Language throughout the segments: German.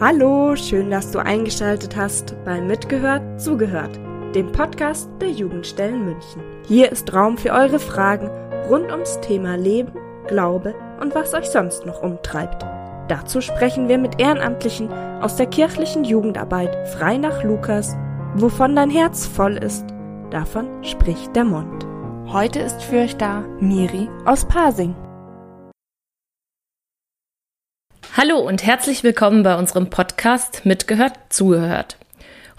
Hallo, schön, dass du eingeschaltet hast bei Mitgehört, Zugehört, dem Podcast der Jugendstellen München. Hier ist Raum für eure Fragen rund ums Thema Leben, Glaube und was euch sonst noch umtreibt. Dazu sprechen wir mit Ehrenamtlichen aus der kirchlichen Jugendarbeit frei nach Lukas. Wovon dein Herz voll ist, davon spricht der Mund. Heute ist für euch da Miri aus Pasing. Hallo und herzlich willkommen bei unserem Podcast Mitgehört, Zugehört.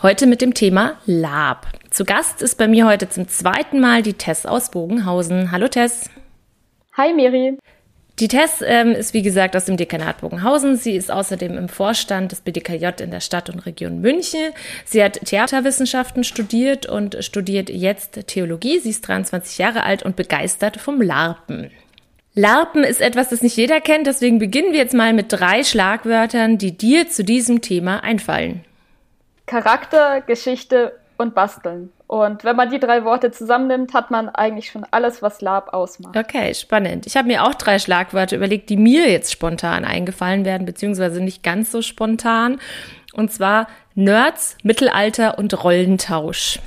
Heute mit dem Thema Lab. Zu Gast ist bei mir heute zum zweiten Mal die Tess aus Bogenhausen. Hallo Tess. Hi Miri. Die Tess ähm, ist wie gesagt aus dem Dekanat Bogenhausen. Sie ist außerdem im Vorstand des BDKJ in der Stadt und Region München. Sie hat Theaterwissenschaften studiert und studiert jetzt Theologie. Sie ist 23 Jahre alt und begeistert vom Larpen. Larpen ist etwas, das nicht jeder kennt, deswegen beginnen wir jetzt mal mit drei Schlagwörtern, die dir zu diesem Thema einfallen. Charakter, Geschichte und Basteln. Und wenn man die drei Worte zusammennimmt, hat man eigentlich schon alles, was Lab ausmacht. Okay, spannend. Ich habe mir auch drei Schlagwörter überlegt, die mir jetzt spontan eingefallen werden, beziehungsweise nicht ganz so spontan. Und zwar Nerds, Mittelalter und Rollentausch.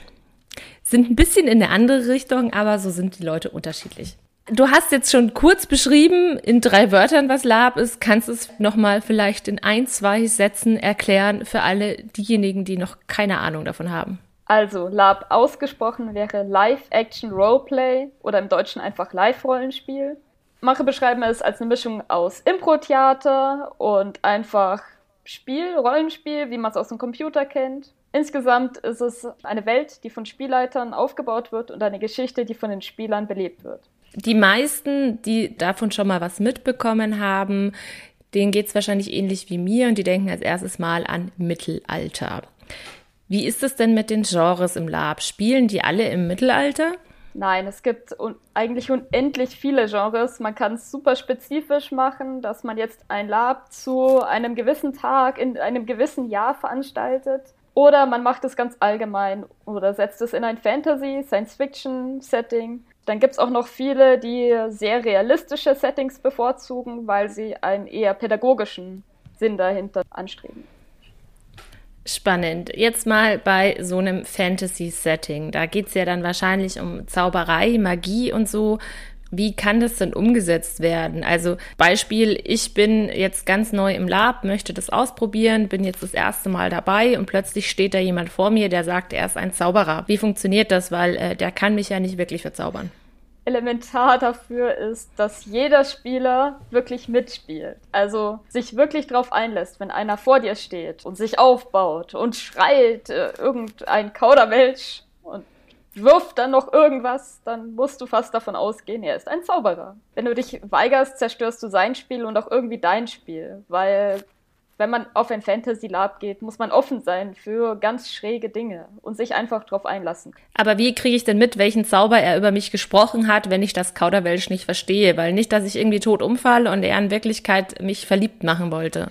Sind ein bisschen in eine andere Richtung, aber so sind die Leute unterschiedlich. Du hast jetzt schon kurz beschrieben in drei Wörtern, was Lab ist. Kannst du es nochmal vielleicht in ein, zwei Sätzen erklären für alle diejenigen, die noch keine Ahnung davon haben? Also, Lab ausgesprochen wäre Live-Action-Roleplay oder im Deutschen einfach Live-Rollenspiel. Mache beschreiben es als eine Mischung aus Impro-Theater und einfach Spiel, Rollenspiel, wie man es aus dem Computer kennt. Insgesamt ist es eine Welt, die von Spielleitern aufgebaut wird und eine Geschichte, die von den Spielern belebt wird die meisten, die davon schon mal was mitbekommen haben, denen geht's wahrscheinlich ähnlich wie mir und die denken als erstes mal an Mittelalter. Wie ist es denn mit den Genres im Lab? Spielen die alle im Mittelalter? Nein, es gibt un eigentlich unendlich viele Genres. Man kann es super spezifisch machen, dass man jetzt ein Lab zu einem gewissen Tag in einem gewissen Jahr veranstaltet. Oder man macht es ganz allgemein oder setzt es in ein Fantasy, Science-Fiction-Setting. Dann gibt es auch noch viele, die sehr realistische Settings bevorzugen, weil sie einen eher pädagogischen Sinn dahinter anstreben. Spannend. Jetzt mal bei so einem Fantasy-Setting. Da geht es ja dann wahrscheinlich um Zauberei, Magie und so. Wie kann das denn umgesetzt werden? Also Beispiel, ich bin jetzt ganz neu im Lab, möchte das ausprobieren, bin jetzt das erste Mal dabei und plötzlich steht da jemand vor mir, der sagt, er ist ein Zauberer. Wie funktioniert das? Weil äh, der kann mich ja nicht wirklich verzaubern. Elementar dafür ist, dass jeder Spieler wirklich mitspielt. Also sich wirklich drauf einlässt, wenn einer vor dir steht und sich aufbaut und schreit äh, irgendein Kauderwelsch wirft dann noch irgendwas, dann musst du fast davon ausgehen, er ist ein Zauberer. Wenn du dich weigerst, zerstörst du sein Spiel und auch irgendwie dein Spiel, weil wenn man auf ein Fantasy Lab geht, muss man offen sein für ganz schräge Dinge und sich einfach drauf einlassen. Aber wie kriege ich denn mit, welchen Zauber er über mich gesprochen hat, wenn ich das Kauderwelsch nicht verstehe? Weil nicht, dass ich irgendwie tot umfalle und er in Wirklichkeit mich verliebt machen wollte.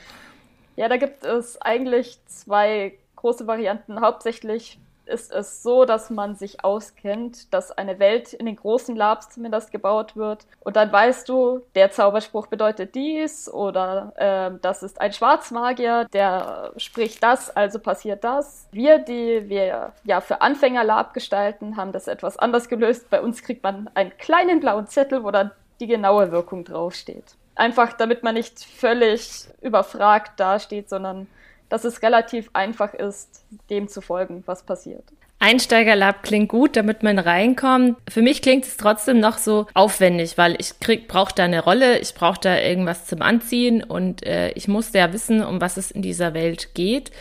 Ja, da gibt es eigentlich zwei große Varianten. Hauptsächlich ist es so, dass man sich auskennt, dass eine Welt in den großen Labs zumindest gebaut wird. Und dann weißt du, der Zauberspruch bedeutet dies oder äh, das ist ein Schwarzmagier, der spricht das, also passiert das. Wir, die wir ja für Anfänger Lab gestalten, haben das etwas anders gelöst. Bei uns kriegt man einen kleinen blauen Zettel, wo dann die genaue Wirkung draufsteht. Einfach damit man nicht völlig überfragt dasteht, sondern dass es relativ einfach ist, dem zu folgen, was passiert. Einsteigerlab klingt gut, damit man reinkommt. Für mich klingt es trotzdem noch so aufwendig, weil ich brauche da eine Rolle, ich brauche da irgendwas zum Anziehen und äh, ich muss ja wissen, um was es in dieser Welt geht.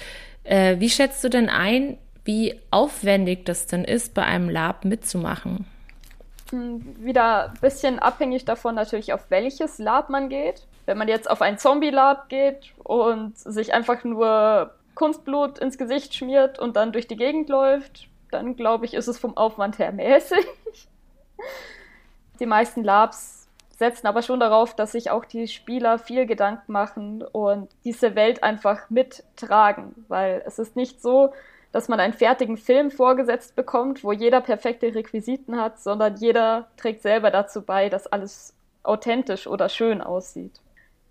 Äh, wie schätzt du denn ein, wie aufwendig das denn ist, bei einem Lab mitzumachen? Wieder ein bisschen abhängig davon natürlich, auf welches Lab man geht. Wenn man jetzt auf ein Zombie-Lab geht und sich einfach nur Kunstblut ins Gesicht schmiert und dann durch die Gegend läuft, dann glaube ich, ist es vom Aufwand her mäßig. Die meisten Labs setzen aber schon darauf, dass sich auch die Spieler viel Gedanken machen und diese Welt einfach mittragen, weil es ist nicht so, dass man einen fertigen Film vorgesetzt bekommt, wo jeder perfekte Requisiten hat, sondern jeder trägt selber dazu bei, dass alles authentisch oder schön aussieht.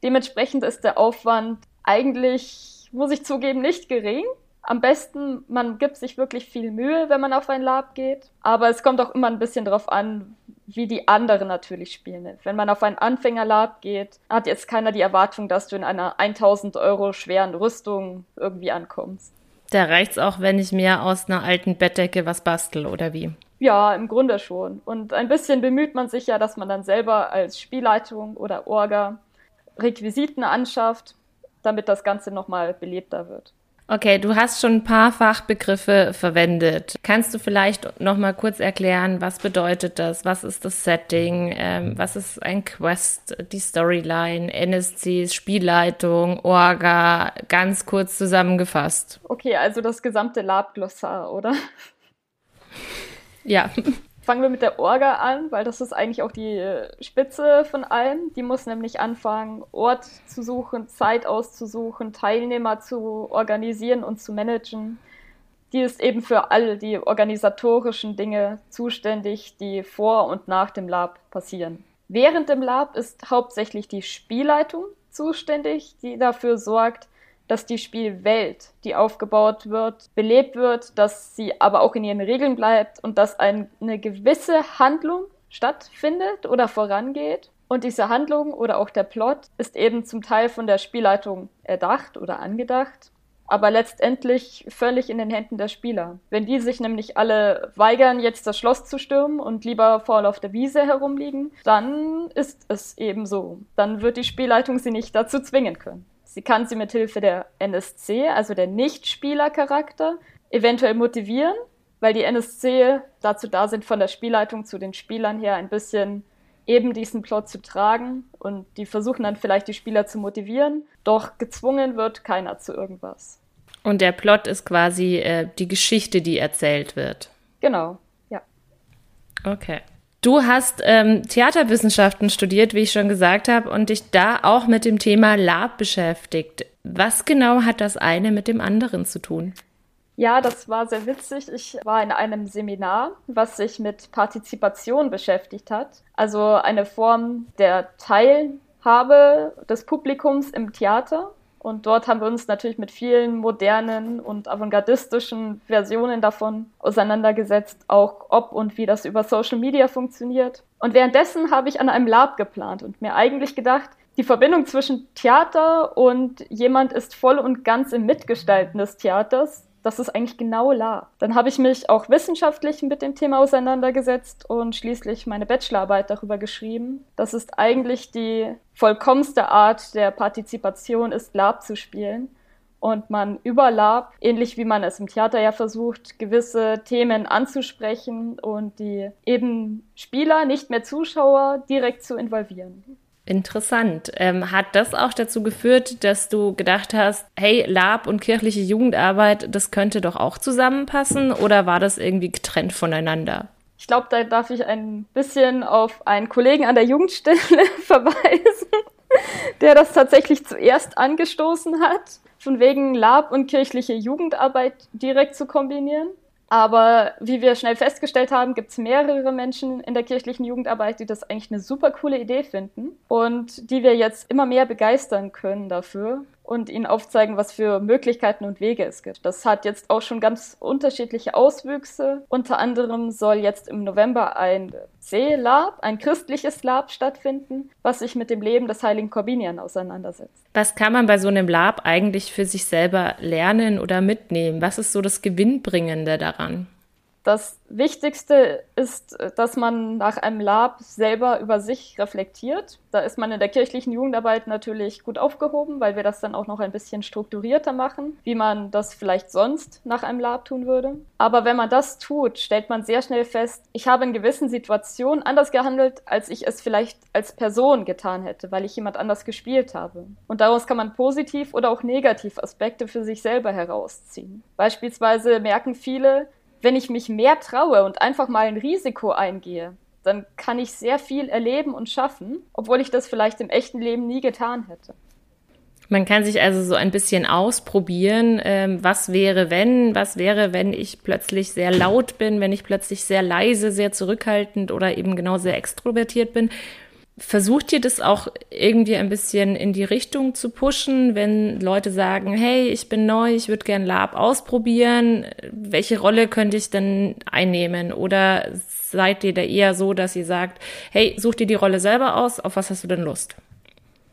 Dementsprechend ist der Aufwand eigentlich muss ich zugeben, nicht gering. Am besten, man gibt sich wirklich viel Mühe, wenn man auf ein Lab geht. Aber es kommt auch immer ein bisschen darauf an, wie die anderen natürlich spielen. Wenn man auf ein Anfängerlab geht, hat jetzt keiner die Erwartung, dass du in einer 1000 Euro schweren Rüstung irgendwie ankommst. Da reicht's auch, wenn ich mir aus einer alten Bettdecke was bastel, oder wie? Ja, im Grunde schon. Und ein bisschen bemüht man sich ja, dass man dann selber als Spielleitung oder Orga Requisiten anschafft, damit das Ganze nochmal belebter wird. Okay, du hast schon ein paar Fachbegriffe verwendet. Kannst du vielleicht noch mal kurz erklären, was bedeutet das? Was ist das Setting? Ähm, was ist ein Quest? Die Storyline, NSCs, Spielleitung, Orga? Ganz kurz zusammengefasst. Okay, also das gesamte Lab-Glossar, oder? Ja. Fangen wir mit der Orga an, weil das ist eigentlich auch die äh, Spitze von allem. Die muss nämlich anfangen, Ort zu suchen, Zeit auszusuchen, Teilnehmer zu organisieren und zu managen. Die ist eben für all die organisatorischen Dinge zuständig, die vor und nach dem Lab passieren. Während dem Lab ist hauptsächlich die Spielleitung zuständig, die dafür sorgt, dass die Spielwelt, die aufgebaut wird, belebt wird, dass sie aber auch in ihren Regeln bleibt und dass eine gewisse Handlung stattfindet oder vorangeht. Und diese Handlung oder auch der Plot ist eben zum Teil von der Spielleitung erdacht oder angedacht, aber letztendlich völlig in den Händen der Spieler. Wenn die sich nämlich alle weigern, jetzt das Schloss zu stürmen und lieber faul auf der Wiese herumliegen, dann ist es eben so. Dann wird die Spielleitung sie nicht dazu zwingen können. Sie kann sie mit Hilfe der NSC, also der Nichtspielercharakter, eventuell motivieren, weil die NSC dazu da sind, von der Spielleitung zu den Spielern her ein bisschen eben diesen Plot zu tragen und die versuchen dann vielleicht die Spieler zu motivieren, doch gezwungen wird keiner zu irgendwas. Und der Plot ist quasi äh, die Geschichte, die erzählt wird. Genau, ja. Okay. Du hast ähm, Theaterwissenschaften studiert, wie ich schon gesagt habe, und dich da auch mit dem Thema Lab beschäftigt. Was genau hat das eine mit dem anderen zu tun? Ja, das war sehr witzig. Ich war in einem Seminar, was sich mit Partizipation beschäftigt hat. Also eine Form der Teilhabe des Publikums im Theater. Und dort haben wir uns natürlich mit vielen modernen und avantgardistischen Versionen davon auseinandergesetzt, auch ob und wie das über Social Media funktioniert. Und währenddessen habe ich an einem Lab geplant und mir eigentlich gedacht, die Verbindung zwischen Theater und jemand ist voll und ganz im Mitgestalten des Theaters das ist eigentlich genau Lab. Dann habe ich mich auch wissenschaftlich mit dem Thema auseinandergesetzt und schließlich meine Bachelorarbeit darüber geschrieben. Das ist eigentlich die vollkommenste Art der Partizipation ist, Lab zu spielen. Und man über Lab, ähnlich wie man es im Theater ja versucht, gewisse Themen anzusprechen und die eben Spieler, nicht mehr Zuschauer, direkt zu involvieren. Interessant. Ähm, hat das auch dazu geführt, dass du gedacht hast, hey, Lab und kirchliche Jugendarbeit, das könnte doch auch zusammenpassen oder war das irgendwie getrennt voneinander? Ich glaube, da darf ich ein bisschen auf einen Kollegen an der Jugendstelle verweisen, der das tatsächlich zuerst angestoßen hat, von wegen Lab und kirchliche Jugendarbeit direkt zu kombinieren. Aber wie wir schnell festgestellt haben, gibt es mehrere Menschen in der kirchlichen Jugendarbeit, die das eigentlich eine super coole Idee finden und die wir jetzt immer mehr begeistern können dafür und ihnen aufzeigen, was für Möglichkeiten und Wege es gibt. Das hat jetzt auch schon ganz unterschiedliche Auswüchse. Unter anderem soll jetzt im November ein Seelab, ein christliches Lab stattfinden, was sich mit dem Leben des heiligen Korbinian auseinandersetzt. Was kann man bei so einem Lab eigentlich für sich selber lernen oder mitnehmen? Was ist so das Gewinnbringende daran? Das Wichtigste ist, dass man nach einem Lab selber über sich reflektiert. Da ist man in der kirchlichen Jugendarbeit natürlich gut aufgehoben, weil wir das dann auch noch ein bisschen strukturierter machen, wie man das vielleicht sonst nach einem Lab tun würde. Aber wenn man das tut, stellt man sehr schnell fest, ich habe in gewissen Situationen anders gehandelt, als ich es vielleicht als Person getan hätte, weil ich jemand anders gespielt habe. Und daraus kann man positiv oder auch negativ Aspekte für sich selber herausziehen. Beispielsweise merken viele, wenn ich mich mehr traue und einfach mal ein Risiko eingehe, dann kann ich sehr viel erleben und schaffen, obwohl ich das vielleicht im echten Leben nie getan hätte. Man kann sich also so ein bisschen ausprobieren, ähm, was wäre, wenn, was wäre, wenn ich plötzlich sehr laut bin, wenn ich plötzlich sehr leise, sehr zurückhaltend oder eben genau sehr extrovertiert bin. Versucht ihr das auch irgendwie ein bisschen in die Richtung zu pushen, wenn Leute sagen, hey, ich bin neu, ich würde gern Lab ausprobieren, welche Rolle könnte ich denn einnehmen? Oder seid ihr da eher so, dass ihr sagt, hey, such dir die Rolle selber aus, auf was hast du denn Lust?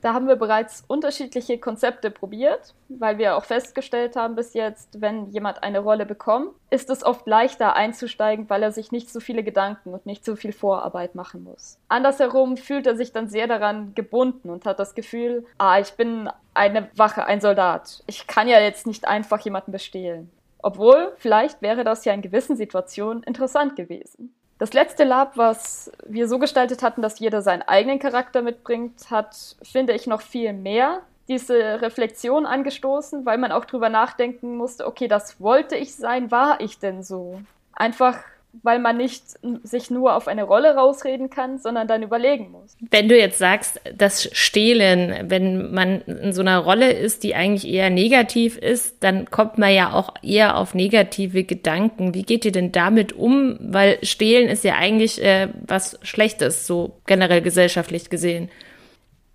Da haben wir bereits unterschiedliche Konzepte probiert, weil wir auch festgestellt haben bis jetzt, wenn jemand eine Rolle bekommt, ist es oft leichter einzusteigen, weil er sich nicht so viele Gedanken und nicht so viel Vorarbeit machen muss. Andersherum fühlt er sich dann sehr daran gebunden und hat das Gefühl, ah, ich bin eine Wache, ein Soldat. Ich kann ja jetzt nicht einfach jemanden bestehlen. Obwohl, vielleicht wäre das ja in gewissen Situationen interessant gewesen. Das letzte Lab, was wir so gestaltet hatten, dass jeder seinen eigenen Charakter mitbringt, hat, finde ich, noch viel mehr diese Reflexion angestoßen, weil man auch drüber nachdenken musste, okay, das wollte ich sein, war ich denn so? Einfach weil man nicht sich nur auf eine Rolle rausreden kann, sondern dann überlegen muss. Wenn du jetzt sagst, das Stehlen, wenn man in so einer Rolle ist, die eigentlich eher negativ ist, dann kommt man ja auch eher auf negative Gedanken. Wie geht ihr denn damit um? Weil Stehlen ist ja eigentlich äh, was Schlechtes, so generell gesellschaftlich gesehen.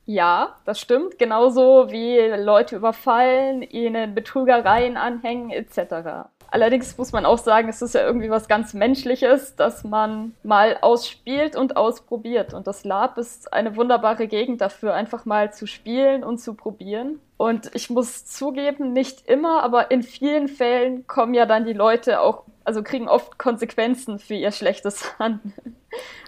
Ja, das stimmt. Genauso wie Leute überfallen, ihnen Betrügereien anhängen etc. Allerdings muss man auch sagen, es ist ja irgendwie was ganz Menschliches, dass man mal ausspielt und ausprobiert. Und das Lab ist eine wunderbare Gegend dafür, einfach mal zu spielen und zu probieren. Und ich muss zugeben, nicht immer, aber in vielen Fällen kommen ja dann die Leute auch, also kriegen oft Konsequenzen für ihr schlechtes Handeln.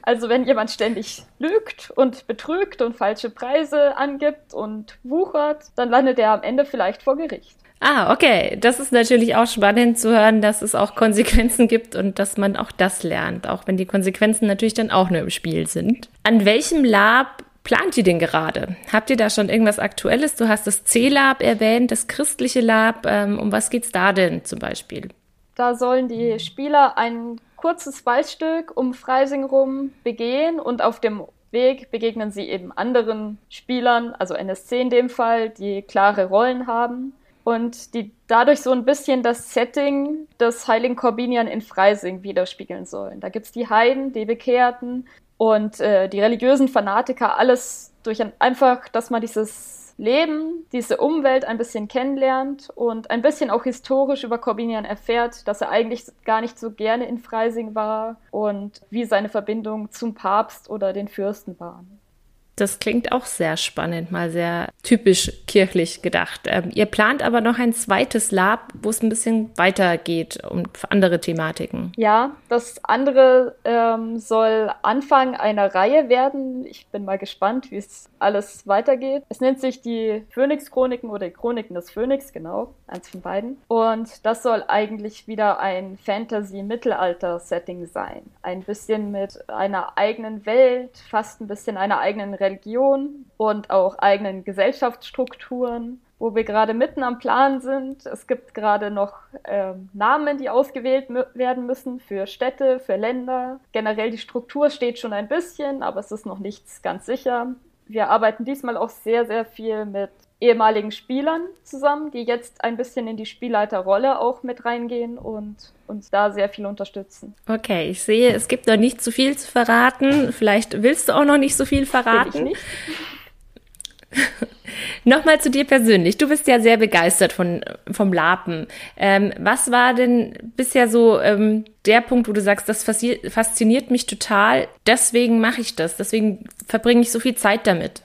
Also wenn jemand ständig lügt und betrügt und falsche Preise angibt und wuchert, dann landet er am Ende vielleicht vor Gericht. Ah, okay. Das ist natürlich auch spannend zu hören, dass es auch Konsequenzen gibt und dass man auch das lernt, auch wenn die Konsequenzen natürlich dann auch nur im Spiel sind. An welchem Lab plant ihr denn gerade? Habt ihr da schon irgendwas Aktuelles? Du hast das C-Lab erwähnt, das christliche Lab. Ähm, um was geht's da denn zum Beispiel? Da sollen die Spieler ein kurzes Waldstück um Freising rum begehen und auf dem Weg begegnen sie eben anderen Spielern, also NSC in dem Fall, die klare Rollen haben und die dadurch so ein bisschen das Setting des Heiligen Korbinian in Freising widerspiegeln sollen. Da gibt's die Heiden, die Bekehrten und äh, die religiösen Fanatiker, alles durch ein, einfach, dass man dieses Leben, diese Umwelt ein bisschen kennenlernt und ein bisschen auch historisch über Corbinian erfährt, dass er eigentlich gar nicht so gerne in Freising war und wie seine Verbindung zum Papst oder den Fürsten waren. Das klingt auch sehr spannend, mal sehr typisch kirchlich gedacht. Ähm, ihr plant aber noch ein zweites Lab, wo es ein bisschen weiter geht um andere Thematiken. Ja, das andere ähm, soll Anfang einer Reihe werden. Ich bin mal gespannt, wie es alles weitergeht. Es nennt sich die Phönix-Chroniken oder die Chroniken des Phönix, genau, eins von beiden. Und das soll eigentlich wieder ein Fantasy-Mittelalter-Setting sein. Ein bisschen mit einer eigenen Welt, fast ein bisschen einer eigenen Religion und auch eigenen Gesellschaftsstrukturen, wo wir gerade mitten am Plan sind. Es gibt gerade noch äh, Namen, die ausgewählt werden müssen für Städte, für Länder. Generell die Struktur steht schon ein bisschen, aber es ist noch nichts ganz sicher. Wir arbeiten diesmal auch sehr, sehr viel mit ehemaligen Spielern zusammen, die jetzt ein bisschen in die Spielleiterrolle auch mit reingehen und uns da sehr viel unterstützen. Okay, ich sehe, es gibt noch nicht zu viel zu verraten. Vielleicht willst du auch noch nicht so viel verraten. Will. Nochmal zu dir persönlich. Du bist ja sehr begeistert von, vom Lapen. Ähm, was war denn bisher so ähm, der Punkt, wo du sagst, das fasziniert mich total, deswegen mache ich das, deswegen verbringe ich so viel Zeit damit?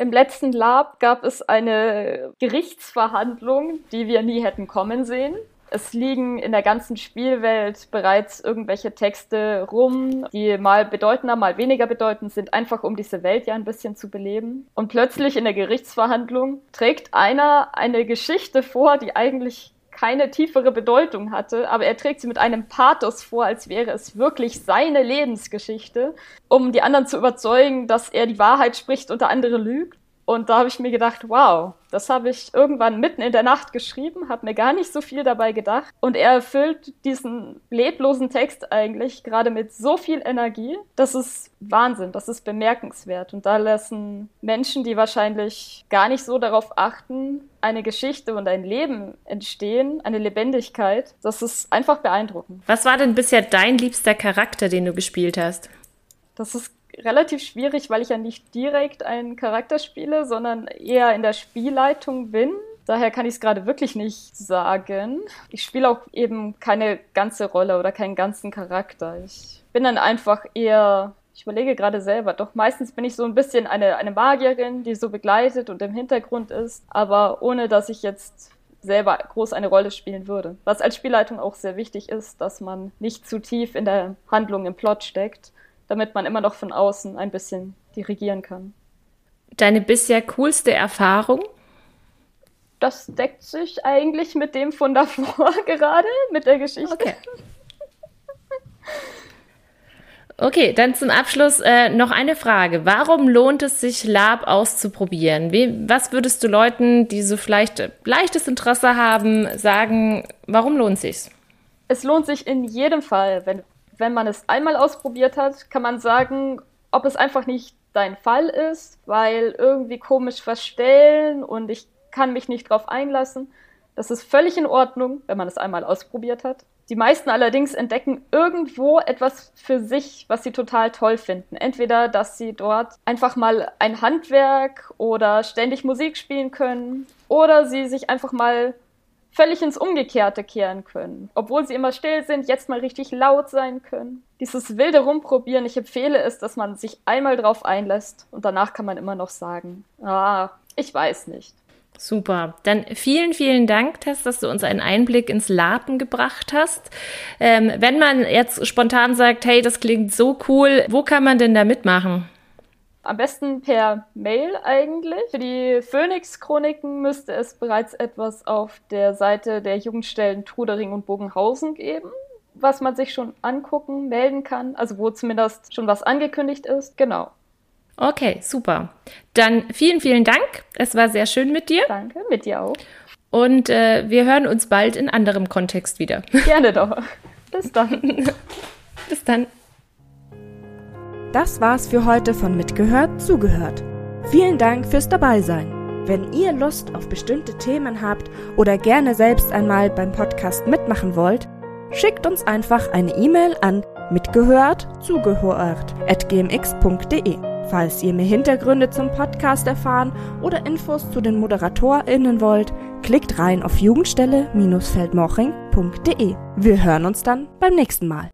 Im letzten Lab gab es eine Gerichtsverhandlung, die wir nie hätten kommen sehen. Es liegen in der ganzen Spielwelt bereits irgendwelche Texte rum, die mal bedeutender, mal weniger bedeutend sind, einfach um diese Welt ja ein bisschen zu beleben. Und plötzlich in der Gerichtsverhandlung trägt einer eine Geschichte vor, die eigentlich keine tiefere Bedeutung hatte, aber er trägt sie mit einem Pathos vor, als wäre es wirklich seine Lebensgeschichte, um die anderen zu überzeugen, dass er die Wahrheit spricht und der andere lügt. Und da habe ich mir gedacht, wow, das habe ich irgendwann mitten in der Nacht geschrieben, habe mir gar nicht so viel dabei gedacht. Und er erfüllt diesen leblosen Text eigentlich gerade mit so viel Energie. Das ist Wahnsinn, das ist bemerkenswert. Und da lassen Menschen, die wahrscheinlich gar nicht so darauf achten, eine Geschichte und ein Leben entstehen, eine Lebendigkeit. Das ist einfach beeindruckend. Was war denn bisher dein liebster Charakter, den du gespielt hast? Das ist relativ schwierig, weil ich ja nicht direkt einen Charakter spiele, sondern eher in der Spielleitung bin. Daher kann ich es gerade wirklich nicht sagen. Ich spiele auch eben keine ganze Rolle oder keinen ganzen Charakter. Ich bin dann einfach eher ich überlege gerade selber, doch meistens bin ich so ein bisschen eine, eine Magierin, die so begleitet und im Hintergrund ist, aber ohne dass ich jetzt selber groß eine Rolle spielen würde. Was als Spielleitung auch sehr wichtig ist, dass man nicht zu tief in der Handlung im Plot steckt, damit man immer noch von außen ein bisschen dirigieren kann. Deine bisher coolste Erfahrung? Das deckt sich eigentlich mit dem von davor gerade, mit der Geschichte. Okay. Okay, dann zum Abschluss äh, noch eine Frage. Warum lohnt es sich, Lab auszuprobieren? Wie, was würdest du Leuten, die so vielleicht leichtes Interesse haben, sagen, warum lohnt es sich? Es lohnt sich in jedem Fall. Wenn, wenn man es einmal ausprobiert hat, kann man sagen, ob es einfach nicht dein Fall ist, weil irgendwie komisch verstellen und ich kann mich nicht drauf einlassen. Das ist völlig in Ordnung, wenn man es einmal ausprobiert hat. Die meisten allerdings entdecken irgendwo etwas für sich, was sie total toll finden. Entweder, dass sie dort einfach mal ein Handwerk oder ständig Musik spielen können oder sie sich einfach mal völlig ins Umgekehrte kehren können. Obwohl sie immer still sind, jetzt mal richtig laut sein können. Dieses wilde Rumprobieren, ich empfehle es, dass man sich einmal drauf einlässt und danach kann man immer noch sagen, ah, ich weiß nicht. Super. Dann vielen, vielen Dank, Tess, dass du uns einen Einblick ins Lapen gebracht hast. Ähm, wenn man jetzt spontan sagt, hey, das klingt so cool, wo kann man denn da mitmachen? Am besten per Mail eigentlich. Für die Phoenix-Chroniken müsste es bereits etwas auf der Seite der Jugendstellen Trudering und Bogenhausen geben, was man sich schon angucken, melden kann, also wo zumindest schon was angekündigt ist. Genau. Okay, super. Dann vielen, vielen Dank. Es war sehr schön mit dir. Danke, mit dir auch. Und äh, wir hören uns bald in anderem Kontext wieder. Gerne doch. Bis dann. Bis dann. Das war's für heute von Mitgehört, zugehört. Vielen Dank fürs Dabeisein. Wenn ihr Lust auf bestimmte Themen habt oder gerne selbst einmal beim Podcast mitmachen wollt, schickt uns einfach eine E-Mail an mitgehört at gmx.de. Falls ihr mehr Hintergründe zum Podcast erfahren oder Infos zu den ModeratorInnen wollt, klickt rein auf jugendstelle-feldmoching.de. Wir hören uns dann beim nächsten Mal.